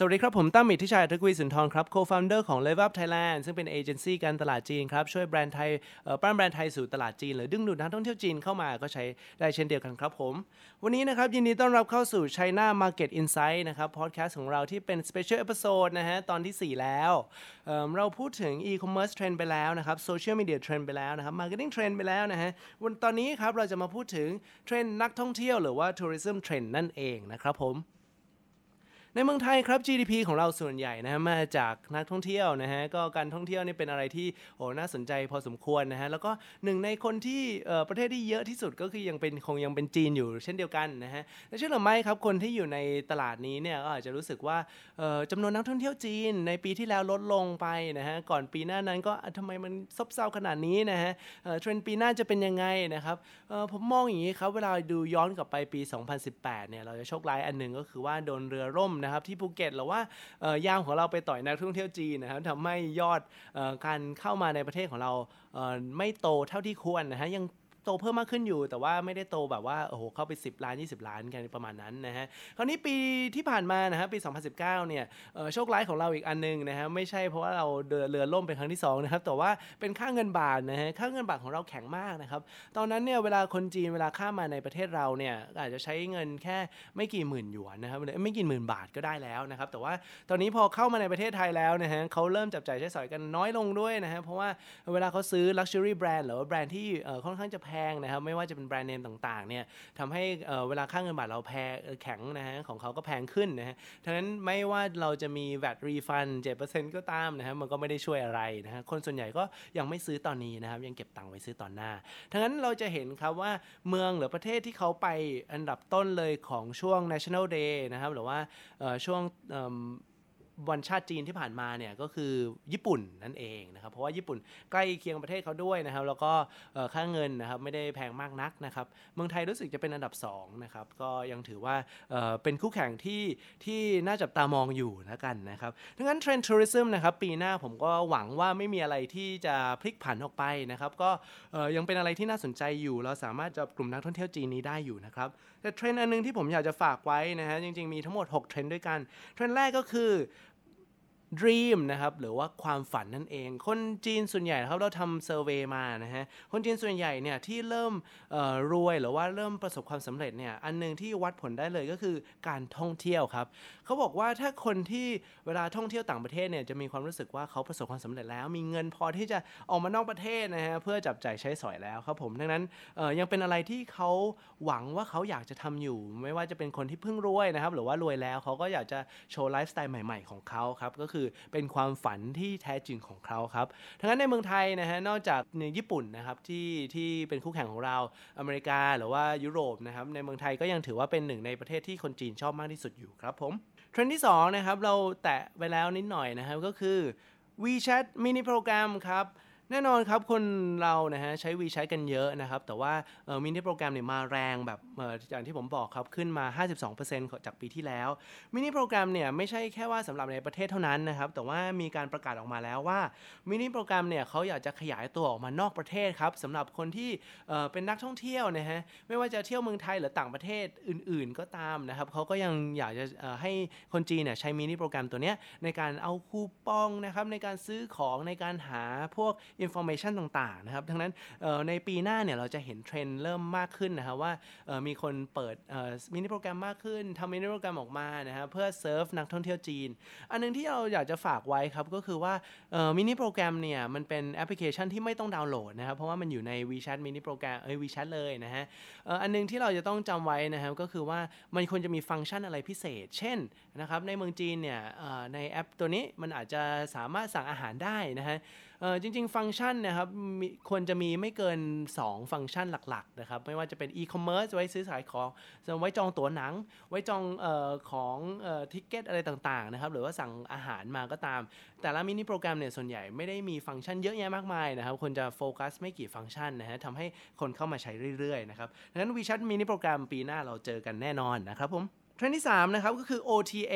สวัสดีครับ ผมตั้มมิตรทิชัยตะกุยสุนทรครับ co-founder ของ Level Up Thailand ซึ่งเป็นเอเจนซี่การตลาดจีนครับ ช่วยแบรนด์ไทยปั้นแบรนด์ไทยสู่ตลาดจีน หรือดึงดูดนักท่องเที่ยวจีนเข้ามาก็ใช้ได้เช่นเดียวกันครับผม วันนี้นะครับ ยินดีต้อนรับเข้าสู่ China Market Insight นะครับพอดแคสต์ของเราที่เป็น special episode นะฮะ ตอนที่ 4 แล้วเราพูดถึง e-commerce trend ไปแล้วนะครับ social media trend ไปแล้วนะครับ marketing trend ไปแล้วนะฮะวันตอนนี้ครับเราจะมาพูดถึงเทรนด์นักท่องเที่ยวหรือว่า tourism trend นั่นเองนะครับผม ในเมืองไทยครับ GDP ของเราส่วนใหญ่นะฮะมาจากนักท่องเที่ยวนะฮะก็การท่องเที่ยวนี่เป็นอะไรที่โอ้น่าสนใจพอสมควรนะฮะแล้วก็หนึ่งในคนที่ประเทศที่เยอะที่สุดก็คือยังเป็นคงยังเป็นจีนอยู่เช่นเดียวกันนะฮะและเชื่อหรือไม่ครับคนที่อยู่ในตลาดนี้เนี่ยก็อาจจะรู้สึกว่าเอ่อจำนวนนักท่องเที่ยวจีน ในปีที่แล้วลดลงไปนะฮะก่อนปีหน้านั้นก็อะทำไมมันซบเซาขนาดนี้นะฮะเทรนด์ปีหน้าจะเป็นยังไงนะครับผมมองอย่างนี้ครับเวลาดูย้อนกลับไปปี 2018เนี่ยเราจะโชคร้ายอันหนึ่งก็คือว่าโดนเรือร่มนะครับที่ภูเก็ตหรือว่าเอ่อยามของเราไปต่อยนักท่องเที่ยวจีนนะครับทำให้ยอดการเข้ามาในประเทศของเราไม่โตเท่าที่ควรนะฮะยัง โตเพิ่มมากขึ้นอยู่ แต่ว่าไม่ได้โตแบบว่าโอ้โหเข้าไป 10 ล้าน 20 ล้านกันประมาณนั้นนะฮะคราวนี้ปีที่ผ่านมานะฮะปี 2019 เนี่ยเอ่อโชคร้ายของเราอีกอันหนึงนะฮะไม่ใช่เพราะว่าเราเดินเรือล่มเป็นครั้งที่สองนะครับแต่ว่าเป็นค่าเงินบาทนะฮะค่าเงินบาทของเราแข็งมากนะครับตอนนั้นเนี่ยเวลาคนจีนเวลาข้ามมาในประเทศเราเนี่ยอาจจะใช้เงินแค่ไม่กี่หมื่นหยวนนะครับไม่กี่หมื่นบาทก็ได้แล้วนะครับแต่ว่าตอนนี้พอเข้ามาในประเทศไทยแล้วนะฮะเขาเริ่มจับจ่ายใช้สอยกันน้อยลงด้วยนะฮะเพราะว่าเวลาเขาซื้อ luxury brand หรือว่าแบรนด์ที่ค่อนข้างจะพงนะครับไม่ว่าจะเป็นแบรนด์เนมต่างๆเนี่ยทำให้เเวลาค่าเงินบาทเราแพงแข็งนะฮะของเขาก็แพงขึ้นนะฮะทั้งนั้นไม่ว่าเราจะมี VAT refund 7%ก็ตามนะฮะมันก็ไม่ได้ช่วยอะไรนะฮะคนส่วนใหญ่ก็ยังไม่ซื้อตอนนี้นะครับยังเก็บตังค์ไว้ซื้อตอนหน้า ทั้งนั้นเราจะเห็นครับว่าเมืองหรือประเทศที่เขาไปอันดับต้นเลยของช่วง national day นะครับหรือว่าช่วง วันชาติจีนที่ผ่านมาเนี่ยก็คือญี่ปุ่นนั่นเองนะครับ เพราะว่าญี่ปุ่นใกล้เคียงประเทศเขาด้วยนะครับ แล้วก็ค่าเงินนะครับไม่ได้แพงมากนักนะครับ เมืองไทยรู้สึกจะเป็นอันดับ2นะครับก็ยังถือว่าเเป็นคู่แข่งที่ที่น่าจับตามองอยู่แล้วกันนะครับดังนั้นเทรนด์ tourism นะครับปีหน้าผมก็หวังว่าไม่มีอะไรที่จะพลิกผันออกไปนะครับ ก็ยังเป็นอะไรที่น่าสนใจอยู่ เราสามารถจับกลุ่มนักท่องเที่ยวจีนนี้ได้อยู่นะครับแต่เทรนด์อันหนึงที่ผมอยากจะฝากไว้นะฮะจริงๆมีทั้งหมด 6 เทรนด์ด้วยกันเทรนด์แรกก็คือ dream นะครับหรือว่าความฝันนั่นเอง คนจีนส่วนใหญ่ครับเราทำ survey มานะฮะคนจีนส่วนใหญ่เนี่ยที่เริ่มรวยหรือว่าเริ่มประสบความสำเร็จเนี่ยอันหนึงที่วัดผลได้เลยก็คือการท่องเที่ยวครับเขาบอกว่าถ้าคนที่เวลาท่องเที่ยวต่างประเทศเนี่ยจะมีความรู้สึกว่าเขาประสบความสำเร็จแล้ว มีเงินพอที่จะออกมานอกประเทศนะฮะเพื่อจับจ่ายใช้สอยแล้วครับผมดังนั้นยังเป็นอะไรที่เขาหวังว่าเขาอยากจะทำอยู่ ไม่ว่าจะเป็นคนที่เพิ่งรวยนะครับหรือว่ารวยแล้วเขาก็อยากจะโชว์ไลฟ์สไตล์ใหม่ ๆของเขาครับก็คือเป็นความฝันที่แท้จริงของเขาครับทั้งนั้นในเมืองไทยนะฮะนอกจากในญี่ปุ่นนะครับที่ที่เป็นคู่แข่งของเราอเมริกาหรือว่ายุโรปนะครับในเมืองไทยก็ยังถือว่าเป็นหนึ่งในประเทศที่คนจีนชอบมากที่สุดอยู่ครับผมเทรนด์ที่สองนะครับเราแตะไปแล้วนิดหน่อยนะครับก็คือ WeChat มินิโปรแกรมครับ แน่นอนครับคนเรานะฮะใช้ WeChat กันเยอะนะครับ แต่ว่ามินิโปรแกรมเนี่ยมาแรงแบบเอ่ออย่างที่ผมบอกครับขึ้นมา 52%จากปีที่แล้วมินิโปรแกรมเนี่ยไม่ใช่แค่ว่าสำหรับในประเทศเท่านั้นนะครับแต่ว่ามีการประกาศออกมาแล้วว่ามินิโปรแกรมเนี่ยเขาอยากจะขยายตัวออกมานอกประเทศครับสำหรับคนที่เออเป็นนักท่องเที่ยวนะฮะไม่ว่าจะเที่ยวเมืองไทยหรือต่างประเทศอื่น ๆ ก็ตามนะครับเขาก็ยังอยากจะเออให้คนจีนเนี่ยใช้มินิโปรแกรมตัวเนี้ยในการเอาคูปองนะครับในการซื้อของในการหาพวก information ต่างๆนะครับดังนั้นในปีหน้าเนี่ยเราจะเห็นเทรนด์เริ่มมากขึ้นนะครับว่ามีคนเปิดมินิโปรแกรมมากขึ้นทำมินิโปรแกรมออกมานะครับเพื่อเซิร์ฟนักท่องเที่ยวจีน อันหนึ่งที่เราอยากจะฝากไว้ครับก็คือว่ามินิโปรแกรมเนี่ยมันเป็นแอปพลิเคชันที่ไม่ต้องดาวน์โหลดนะครับเพราะว่ามันอยู่ใน WeChat มินิโปรแกรมเอ้ย WeChat เลยนะฮะอันหนึ่งที่เราจะต้องจำไว้นะครับก็คือว่ามันควรจะมีฟังก์ชันอะไรพิเศษ เช่นนะครับในเมืองจีนเนี่ยในแอปตัวนี้มันอาจจะสามารถสั่งอาหารได้นะฮะ จริง ๆ ฟังก์ชันนะครับควรจะมีไม่เกิน 2 ฟังก์ชันหลักๆนะครับไม่ว่าจะเป็น e-commerce ไว้ซื้อขายของไว้จองตั๋วหนัง ไว้จองออของออ ticket อะไรต่างๆนะครับหรือว่าสั่งอาหารมาก็ตาม แต่ละมินิโปรแกรมเนี่ยส่วนใหญ่ไม่ได้มีฟังก์ชันเยอะแยะมากมายนะครับควรจะโฟกัสไม่กี่ฟังก์ชันนะฮะทำให้คนเข้ามาใช้เรื่อยๆนะครับดังนั้น WeChat มินิโปรแกรมปีหน้าเราเจอกันแน่นอนนะครับผม เทรนด์ที่3นะครับก็คือ OTA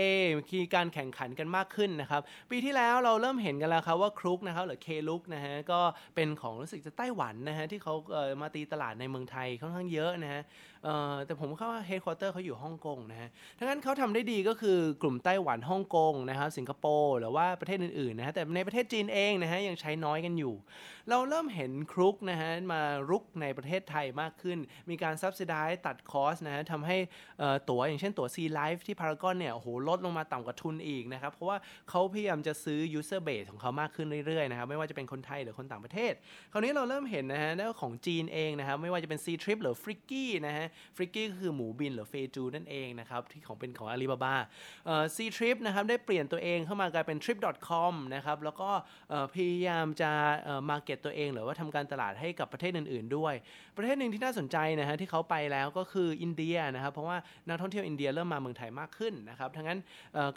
คือการแข่งขันกันมากขึ้นนะครับปีที่แล้วเราเริ่มเห็นกันแล้วครับว่า Klook นะครับหรือ Klook นะฮะก็เป็นของรู้สึกจะไต้หวันนะฮะที่เขาเออมาตีตลาดในเมืองไทยค่อนข้างเยอะนะฮะ แต่ผมเข้าว่าเฮดค q อเตอร์เขาอยู่ฮ่องกงนะฮะทั้งนั้นเขาทำได้ดีก็คือกลุ่มไต้หวันฮ่องกงนะครับสิงคโปร์หรือว่าประเทศอื่นๆนะฮะแต่ในประเทศจีนเองนะฮะยังใช้น้อยกันอยู่ เราเริ่มเห็นครุกนะฮะมารุกในประเทศไทยมากขึ้น มีการซับซิได้ตัดคอสนะฮะทำให้ตั๋วอย่างเช่นตั๋ว C Life ที่พารากอนเนี่ยโหลดลงมาต่ำกว่าทุนอีกนะครับเพราะว่าเขาพยายามจะซื้อ user base ของเขามากขึ้นเรื่อยๆนะครับไม่ว่าจะเป็นคนไทยหรือคนต่างประเทศ คราวนี้เราเริ่มเห็นนะฮะแล้วของจีนเองนะครับไม่ว่าจะเป็น C Trip หรือ f r i c k y นะฮะ f r i c k y ก็คือหมูบินหรือเฟจูนั่นเองนะครับที่ของเป็นของ Alibaba เอ่อ C Trip นะครับได้เปลี่ยนตัวเองเข้ามากลายเป็น trip.com นะครับแล้วก็พยายามจะเอ่อ market ตัวเองหรือว่าทำการตลาดให้กับประเทศอื่น ๆ ด้วย ประเทศหนึ่งที่น่าสนใจนะฮะที่เขาไปแล้วก็คืออินเดียนะครับเพราะว่านักท่องเที่ยวอินเดียเริ่มมาเมืองไทยมากขึ้นนะครับทั้งนั้น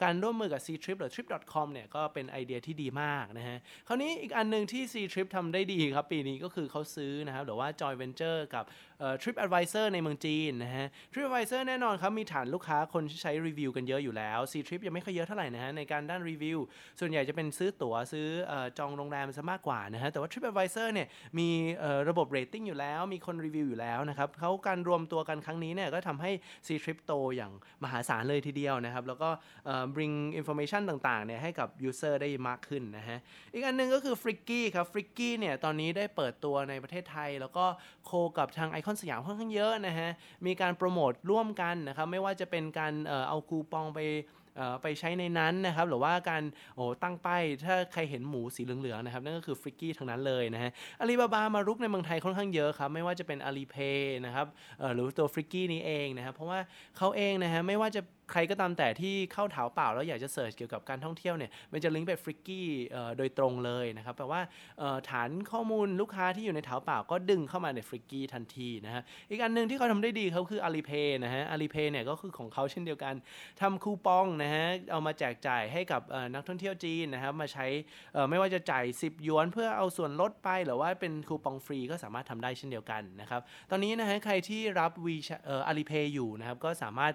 การร่วมมือกับ C Trip หรือ trip.com เนี่ยก็เป็นไอเดียที่ดีมากนะฮะคราวนี้อีกอันหนึ่งที่ C Trip ทำได้ดีครับปีนี้ก็คือเขาซื้อนะครับหรือว่า joint venture กับ Trip Advisor ในเมืองจีนนะฮะ Trip Advisor แน่นอนครับมีฐานลูกค้าคนที่ใช้รีวิวกันเยอะอยู่แล้ว C Trip ยังไม่ค่อยเยอะเท่าไหร่นะฮะในการด้านรีวิว ส่วนใหญ่จะเป็นซื้อตั๋วซื้อออจองโรงแรมซะมากกว่านะฮะแต่ว่า Trip Advisor เนี่ยมีระบบเรตติ้งอยู่แล้ว มีคนรีวิวอยู่แล้วนะครับเขาการรวมตัวกันครั้งนี้เนี่ยก็ทำให้ C Trip โตอย่างมหาศาลเลยทีเดียวนะครับแล้วก็ bring information ต่างๆเนี่ยให้กับ user ได้มากขึ้นนะฮะอีกอันหนึงก็คือ f r i c k y ครับ f r i c k y เนี่ยตอนนี้ได้เปิดตัวในประเทศไทย แล้วก็โคกับทางไอคอนสยามค่อนข้างเยอะนะฮะมีการโปรโมทร่วมกันนะครับไม่ว่าจะเป็นการเอาคูปองไปไปใช้ในนั้นนะครับหรือว่าการโอ้ตั้งป้ายถ้าใครเห็นหมูสีเหลืองๆนะครับนั่นก็คือฟริกกี้ทั้งนั้นเลยนะฮะอาลีบาบามารุกในเมืองไทยค่อนข้างเยอะครับไม่ว่าจะเป็นอาลีเพย์นะครับหรือตัวฟริกกี้นี้เองนะครับเพราะว่าเขาเองนะฮะไม่ว่าจะ ใครก็ตามแต่ที่เข้าถาเปล่าแล้วอยากจะเสิร์ชเกี่ยวกับการท่องเที่ยวเนี่ยมันจะลิงก์ไปฟริกกี้โดยตรงเลยนะครับแปลว่าฐานข้อมูลลูกค้าที่อยู่ในถาเปล่าก็ดึงเข้ามาในฟริกกี้ทันทีนะฮะอีกอันหนึ่งที่เขาทำได้ดีเขาคืออาลีเพย์นะฮะอาลีเพย์เนี่ยก็คือของเขาเช่นเดียวกันทำคูปองนะฮะเอามาแจกจ่ายให้กับนักท่องเที่ยวจีนนะครับมาใช้ไม่ว่าจะจ่าย 10ยวนเพื่อเอาส่วนลดไปหรือว่าเป็นคูปองฟรีก็สามารถทำได้เช่นเดียวกันนะครับตอนนี้นะฮะใครที่รับวีเอ่อ Alipay อยู่นะครับก็สามารถ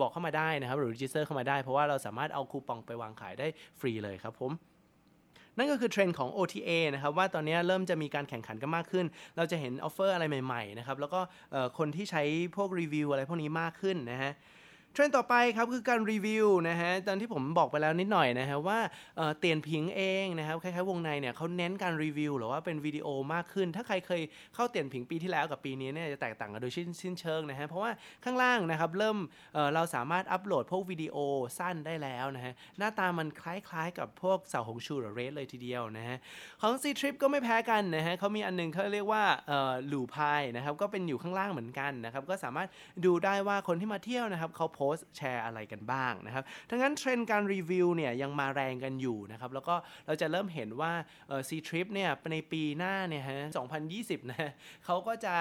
บอกเข้ามาได้นะครับ หรือ register เข้ามาได้ เพราะว่าเราสามารถเอาคูปองไปวางขายได้ฟรีเลยครับผมนั่นก็คือเทรนด์ของ OTA นะครับว่าตอนนี้เริ่มจะมีการแข่งขันกันมากขึ้น เราจะเห็น offer อะไรใหม่ๆนะครับแล้วก็คนที่ใช้พวกรีวิวอะไรพวกนี้มากขึ้นนะฮะ เทรนด์ต่อไปครับคือการรีวิวนะฮะตอนที่ผมบอกไปแล้วนิดหน่อยนะฮะว่า Dianping เองนะครับคล้ายๆวงในเนี่ยเขาเน้นการรีวิวหรือว่าเป็นวิดีโอมากขึ้น ถ้าใครเคยเข้าเตียนพิงปีที่แล้วกับปีนี้เนี่ยจะแตกต่างกันโดยสิ้นเชิงนะฮะเพราะว่าข้างล่างนะครับเริ่มเเราสามารถอัปโหลดพวกวิดีโอสั้นได้แล้วนะฮะหน้าตามันคล้ายๆกับพวกเสาหงชูหรือเรดเลยทีเดียวนะฮะของ C Trip ก็ไม่แพ้กันนะฮะเขามีอันหนึงเขาเรียกว่าหลู่พายนะครับก็เป็นอยู่ข้างล่างเหมือนกันนะครับก็สามารถดูได้ว่าคนที่มาเที่ยวนะครับเขาโพสต์แชร์อะไรกันบ้างนะครับทั้งนั้นเทรนด์การรีวิวเนี่ยยังมาแรงกันอยู่นะครับแล้วก็เราจะเริ่มเห็นว่าเอ่อ C Trip เนี่ยในปีหน้าเนี่ยฮะ 2020นะฮะเขาก็จะ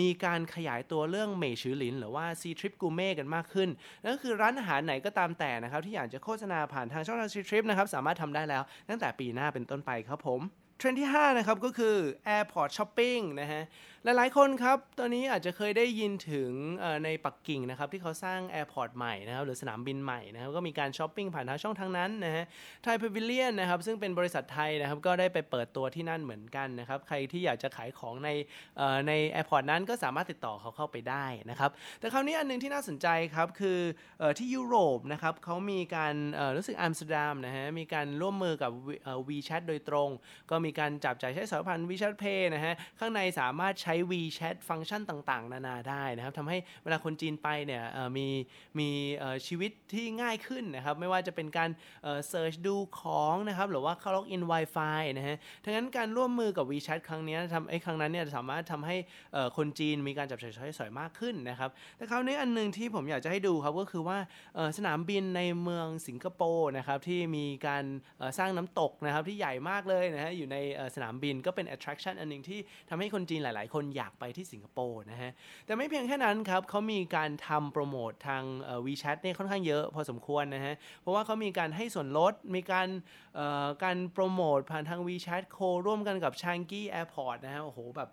มีการขยายตัวเรื่องเมชือลินหรือว่า C Trip Gourmet กันมากขึ้นนั่นก็คือร้านอาหารไหนก็ตามแต่นะครับที่อยากจะโฆษณาผ่านทางช่องทาง C Trip นะครับสามารถทำได้แล้วตั้งแต่ปีหน้าเป็นต้นไปครับผม เทรนด์ที่ 5 นะครับ ก็คือ Airport Shopping นะฮะ หลายๆ คนครับ ตอนนี้อาจจะเคยได้ยินถึงในปักกิ่งนะครับ ที่เขาสร้าง Airport ใหม่นะครับ หรือสนามบินใหม่นะครับ ก็มีการช้อปปิ้งผ่านทางช่องทางนั้นนะฮะThai Pavilion นะครับ ซึ่งเป็นบริษัทไทยนะครับ ก็ได้ไปเปิดตัวที่นั่นเหมือนกันนะครับ ใครที่อยากจะขายของในเอ่อใน Airport นั้นก็สามารถติดต่อเขาเข้าไปได้นะครับ แต่คราวนี้อันหนึ่งที่น่าสนใจครับคืออที่ยุโรปนะครับเขามีการรู้สึกอัมสเตอร์ดัมนะฮะมีการร่วมมือกับ WeChat โดยตรงก็มีมีการจับจ่ายใช้สารพัน WeChat Pay นะฮะ ข้างในสามารถใช้ WeChat ฟังก์ชันต่าง ๆ นานาได้นะครับทำให้เวลาคนจีนไปเนี่ยมีมีชีวิตที่ง่ายขึ้นนะครับ ไม่ว่าจะเป็นการ search ดูของนะครับ หรือว่าเข้าล็อกอิน Wi-Fi นะฮะดังนั้นการร่วมมือกับ WeChat ครั้งนี้ทำไอ้ครั้งนั้นเนี่ยสามารถทำให้คนจีนมีการจับจ่ายใช้สอยมากขึ้นนะครับ แต่คราวนี้อันนึงที่ผมอยากจะให้ดูครับก็คือว่าสนามบินในเมืองสิงคโปร์นะครับที่มีการสร้างน้ำตกนะครับที่ใหญ่มากเลยนะฮะอยู่ในสนามบินก็เป็น attraction อันนึงที่ทำให้คนจีนหลาย ๆ คนอยากไปที่สิงคโปร์นะฮะ แต่ไม่เพียงแค่นั้นครับเขามีการทำโปรโมททาง WeChat เนี่ยค่อนข้างเยอะพอสมควรนะฮะ เพราะว่าเขามีการให้ส่วนลด มีการการโปรโมทผ่านทาง WeChat โคร่วมกันกับ Changi Airport นะฮะ โอ้โห แบบ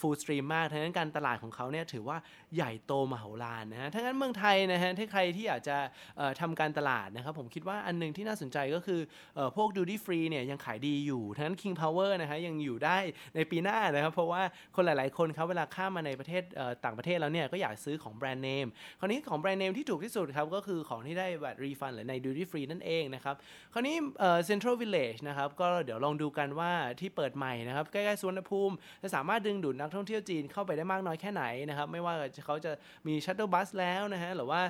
ฟูลสตรีมมากทั้งนั้นการตลาดของเขาเนี่ยถือว่าใหญ่โตมโหฬารนะฮะ ทั้งนั้นเมืองไทยนะฮะ ถ้าใครที่อยากจะทำการตลาดนะครับ ผมคิดว่าอันนึงที่น่าสนใจก็คือพวก duty free เนี่ยยังขายดีอยู่ ทั้งนั้น King Power นะฮะยังอยู่ได้ในปีหน้านะครับ เพราะว่าคนหลาย ๆ คนครับเวลาข้ามมาในประเทศต่างประเทศแล้วเนี่ยก็อยากซื้อของแบรนด์เนมคราวนี้ของแบรนด์เนมที่ถูกที่สุดครับก็คือของที่ได้แบบ refund หรือใน duty free นั่นเองนะครับคราวนี้ Central Village นะครับก็เดี๋ยวลองดูกันว่าที่เปิดใหม่นะครับใกล้ๆสุวรรณภูมิจะสามารถดึงดูดนักท่องเที่ยวจีนเข้าไปได้มากน้อยแค่ไหนนะครับไม่ว่าเขาจะมี shuttle bus แล้วนะฮะหรือว่า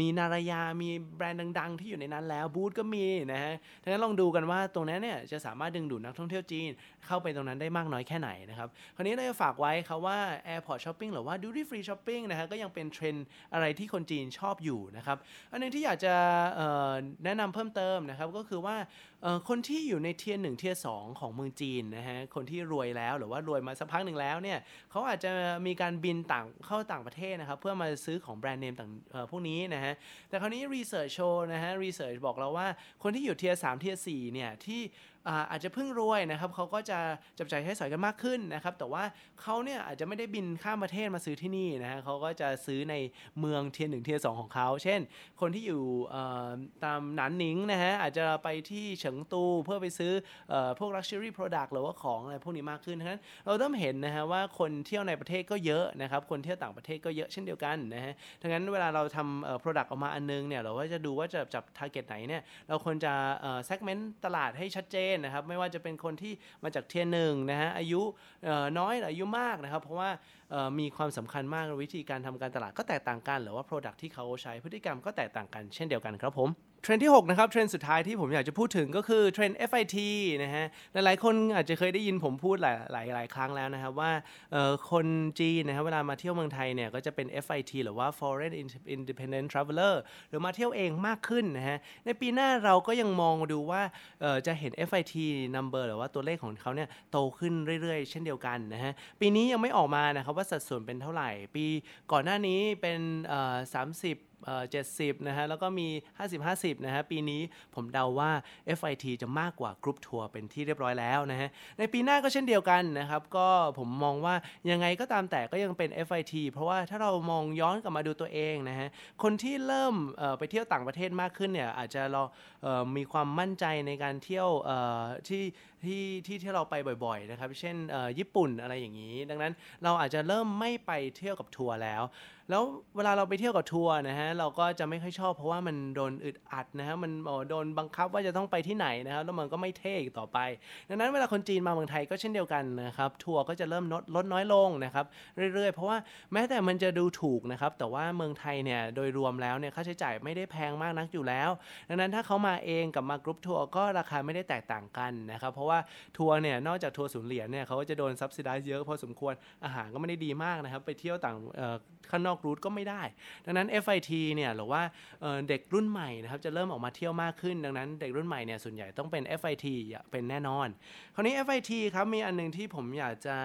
มีนารายามีแบรนด์ดัง ๆ ที่อยู่ในนั้นแล้ว Boots ก็มีนะฮะดังนั้นลองดูกันว่าตรงนั้นเนี่ยจะสามารถดึงดูดนักท่องเที่ยวจีน เข้าไปตรงนั้นได้มากน้อยแค่ไหนนะครับ คราวนี้เราจะฝากไว้ครับว่า Airport Shopping หรือว่า Duty Free Shopping นะฮะก็ยังเป็นเทรนด์อะไรที่คนจีนชอบอยู่นะครับ อันนึงที่อยากจะแนะนำเพิ่มเติมนะครับก็คือว่าคนที่อยู่ใน tier หนึ่ง tier สองของเมืองจีนนะฮะคนที่รวยแล้วหรือว่ารวยมาสักพักหนึ่งแล้วเนี่ยเขาอาจจะมีการบินต่างเข้าต่างประเทศนะครับเพื่อมาซื้อของแบรนด์เนมต่างพวกนี้นะฮะแต่คราวนี้ research show นะฮะ research บอกเราว่าคนที่อยู่ tier สาม tier สี่เนี่ยที่ อาจจะเพิ่งรวยนะครับเขาก็จะจับจ่ายใช้สอยกันมากขึ้นนะครับแต่ว่าเขาเนี่ยอาจจะไม่ได้บินข้ามประเทศมาซื้อที่นี่นะฮะเขาก็จะซื้อในเมือง tier หนึ่ง tier สองของเขา เช่น คนที่อยู่ตามหนานหนิงนะฮะอาจจะไปที่เฉิงตูเพื่อไปซื้อพวก luxury product หรือว่าของอะไรพวกนี้มากขึ้นดังนั้นเราเริ่มเห็นนะฮะว่าคนเที่ยวในประเทศก็เยอะนะครับคนเที่ยวต่างประเทศก็เยอะเช่นเดียวกันนะฮะดังนั้นเวลาเราทำ product ออกมาอันนึงเนี่ยเราก็จะดูว่าจะจับ target ไหนเนี่ยเราควรจะ segment ตลาดให้ชัดเจนนะครับไม่ว่าจะเป็นคนที่มาจาก tier หนึ่งนะฮะอายุน้อยหรืออายุมากนะครับ เพราะว่ามีความสำคัญมากวิธีการทำการตลาดก็แตกต่างกัน หรือว่า Product ที่เขาใช้พฤติกรรมก็แตกต่างกันเช่นเดียวกันครับผม เทรนด์ที่ 6 นะครับ เทรนด์สุดท้ายที่ผมอยากจะพูดถึงก็คือเทรนด์ FIT นะฮะ หลายๆ คนอาจจะเคยได้ยินผมพูดหลายหลายหลายครั้งแล้วนะครับว่าคนจีนนะครับเวลามาเที่ยวเมืองไทยเนี่ยก็จะเป็น FIT หรือว่า Foreign Independent Traveler หรือมาเที่ยวเองมากขึ้นนะฮะ ในปีหน้าเราก็ยังมองดูว่าจะเห็น FIT number หรือว่าตัวเลขของเขาเนี่ยโตขึ้นเรื่อยๆ เช่นเดียวกันนะฮะ ปีนี้ยังไม่ออกมานะครับว่าสัดส่วนเป็นเท่าไหร่ ปีก่อนหน้านี้เป็น30 เจ็ดสิบนะฮะ แล้วก็มี 50-50 นะฮะ ปีนี้ผมเดาว่า FIT จะมากกว่ากรุ๊ปทัวร์เป็นที่เรียบร้อยแล้วนะฮะ ในปีหน้าก็เช่นเดียวกันนะครับ ก็ผมมองว่ายังไงก็ตามแต่ก็ยังเป็น FIT เพราะว่าถ้าเรามองย้อนกลับมาดูตัวเองนะฮะ คนที่เริ่มไปเที่ยวต่างประเทศมากขึ้นเนี่ยอาจจะเรามีความมั่นใจในการเที่ยวที่ ที่ที่ที่เราไปบ่อยๆนะครับ เช่นญี่ปุ่นอะไรอย่างนี้ ดังนั้นเราอาจจะเริ่มไม่ไปเที่ยวกับทัวร์แล้ว แล้วเวลาเราไปเที่ยวกับทัวร์นะฮะเราก็จะไม่ค่อยชอบเพราะว่ามันโดนอึดอัดนะฮะมันโดนบังคับว่าจะต้องไปที่ไหนนะครับแล้วมันก็ไม่เท่อีกต่อไป ดังนั้นเวลาคนจีนมาเมืองไทยก็เช่นเดียวกันนะครับทัวร์ก็จะเริ่มลดลดน้อยลงนะครับเรื่อยๆ เพราะว่าแม้แต่มันจะดูถูกนะครับแต่ว่าเมืองไทยเนี่ยโดยรวมแล้วเนี่ยค่าใช้จ่ายไม่ได้แพงมากนักอยู่แล้ว ดังนั้นถ้าเขามาเองกับมากรุ๊ปทัวร์ก็ราคาไม่ได้แตกต่างกันนะครับ เพราะว่าว่าทัวร์เนี่ยนอกจากทัวร์ศูนย์เหรียญเนี่ยเขาก็จะโดน subsidize เยอะพอสมควรอาหารก็ไม่ได้ดีมากนะครับ ไปเที่ยวต่างข้างนอก route ก็ไม่ได้ ดังนั้น FIT เนี่ยหรือว่าเด็กรุ่นใหม่นะครับจะเริ่มออกมาเที่ยวมากขึ้น ดังนั้นเด็กรุ่นใหม่เนี่ยส่วนใหญ่ต้องเป็น FIT เป็นแน่นอน คราวนี้ FIT ครับมีอันนึงที่ผมอยากจะ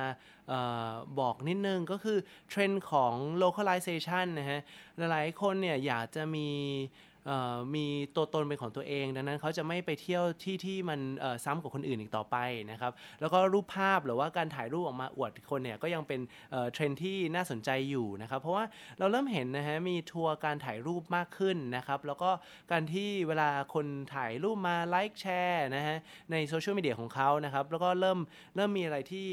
ออบอกนิดนึงก็คือเทรนด์ของ localization นะฮะหลายๆคนเนี่ยอยากจะมี มีตัวตนเป็นของตัวเอง ดังนั้นเขาจะไม่ไปเที่ยวที่ที่มันซ้ำกับคนอื่นอีกต่อไปนะครับแล้วก็รูปภาพหรือว่าการถ่ายรูปออกมาอวดคนเนี่ยก็ยังเป็นเทรนที่น่าสนใจอยู่นะครับเพราะว่าเราเริ่มเห็นนะฮะมีทัวร์การถ่ายรูปมากขึ้นนะครับแล้วก็การที่เวลาคนถ่ายรูปมาไลค์แชร์นะฮะในโซเชียลมีเดียของเขานะครับแล้วก็เริ่มเริ่มมีอะไรที่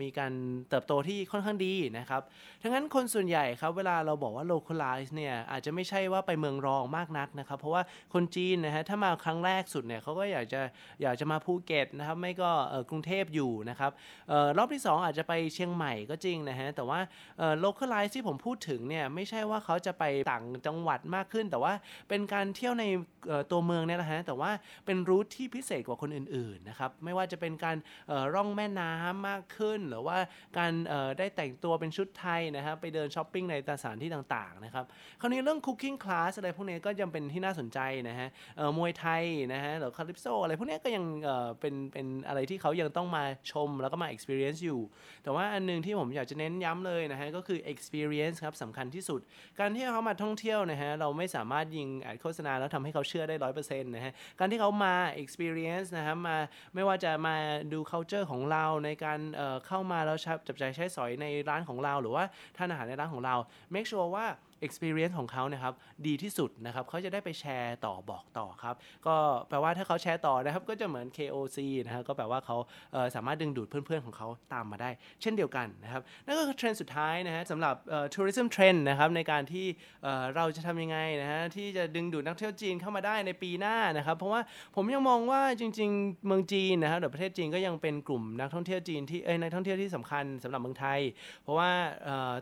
มีการเติบโตที่ค่อนข้างดีนะครับทั้งนั้นคนส่วนใหญ่ครับเวลาเราบอกว่า localize เนี่ยอาจจะไม่ใช่ว่าไปเมืองรองมากนักนะครับ เพราะว่าคนจีนนะฮะถ้ามาครั้งแรกสุดเนี่ยเขาก็อยากจะอยากจะมาภูเก็ตนะครับไม่ก็กรุงเทพอยู่นะครับออรอบที่ 2 อาจจะไปเชียงใหม่ก็จริงนะฮะแต่ว่าเอ่อ localize ที่ผมพูดถึงเนี่ยไม่ใช่ว่าเขาจะไปต่างจังหวัดมากขึ้น แต่ว่าเป็นการเที่ยวในตัวเมืองเนี่ยแหละฮะแต่ว่าเป็นรูทที่พิเศษกว่าคนอื่นๆนะครับไม่ว่าจะเป็นการร่องแม่น้ำมากขึ้น หรือว่าการได้แต่งตัวเป็นชุดไทยนะครับไปเดินช้อปปิ้งในสถานที่ต่างๆนะครับคราวนี้เรื่อง cooking class อะไรพวกนี้ก็ยังเป็นที่น่าสนใจนะฮะเออมวยไทยนะฮะหรือคาลิปโซอะไรพวกนี้ก็ยังเออเป็นเป็นอะไรที่เขายังต้องมาชมแล้วก็มา experience อยู่ แต่ว่าอันหนึงที่ผมอยากจะเน้นย้ำเลยนะฮะก็คือ experience ครับสำคัญที่สุด การที่เขามาท่องเที่ยวนะฮะเราไม่สามารถยิงแอดโฆษณาแล้วทำให้เขาเชื่อได้ร้อยเปอร์เซ็นต์นะฮะการที่เขามา experience นะครับมาไม่ว่าจะมาดู culture ของเราในการเออเข้ามาแล้วชับจับใจายใช้สอยในร้านของเรา หรือว่าทานอาหารในร้านของเรา make sure ว่า experience ของเขานะครับดีที่สุดนะครับเขาจะได้ไปแชร์ต่อบอกต่อครับ ก็แปลว่าถ้าเขาแชร์ต่อนะครับ ก็จะเหมือน KOC นะฮะก็แปลว่าเขาเสามารถดึงดูดเพื่อนๆของเขาตามมาได้ เช่นเดียวกันนะครับนั่นก็คือเทรนด์สุดท้ายนะฮะสำหรับ tourism trend นะครับในการที่เราจะทำยังไงนะฮะที่จะดึงดูดนักท่องเที่ยวจีนเข้ามาได้ในปีหน้านะครับ เพราะว่าผมยังมองว่าจริง ๆ เมืองจีนนะครับหรือประเทศจีนก็ยังเป็นกลุ่มนักท่องเที่ยวจีนที่เอ้ยนักท่องเที่ยวที่สำคัญสำหรับเมืองไทย เพราะว่า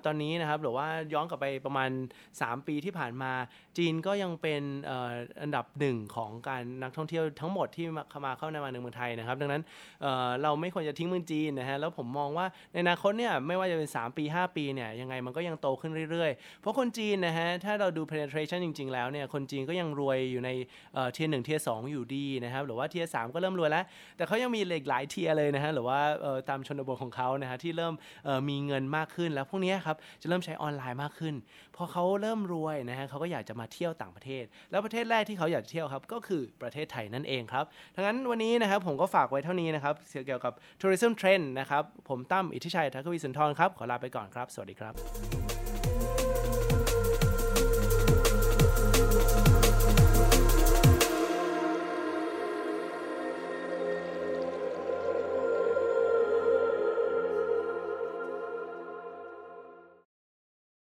ตอนนี้นะครับหรือว่าย้อนกลับไปประมาณ3 ปีที่ผ่านมา จีนก็ยังเป็นอ,อันดับหนึ่งของการนักท่องเที่ยวทั้งหมดที่มาเข้ามาเข้าในมาในเมืองไทยนะครับ ดังนั้นเเราไม่ควรจะทิ้งเมืองจีนนะฮะแล้วผมมองว่าในอนาคตเนี่ยไม่ว่าจะเป็น 3 ปี 5 ปีเนี่ยยังไงมันก็ยังโตขึ้นเรื่อยๆ เพราะคนจีนนะฮะถ้าเราดู penetration จริง ๆ แล้วเนี่ยคนจีนก็ยังรวยอยู่ใน tier หนึ่ง tier สองอยู่ดีนะครับหรือว่า tier สามก็เริ่มรวยแล้ว แต่เขายังมีเหล็กหลายเทียร์เลยนะฮะหรือว่าตามชนบทของเขานะฮะที่เริ่มมีเงินมากขึ้นแล้วพวกนี้ครับจะเริ่มใช้ออนไลน์มากขึ้นพอเขาเริ่มรวยนะฮะเขาก็อยากจะมาเที่ยวต่างประเทศ แล้วประเทศแรกที่เขาอยากจะเที่ยวครับก็คือประเทศไทยนั่นเองครับดังนั้นวันนี้นะครับผมก็ฝากไว้เท่านี้นะครับเกี่ยวกับ tourism trend นะครับผมตั้มอิทธิชัยทักวีสุนทรครับขอลาไปก่อนครับ สวัสดีครับ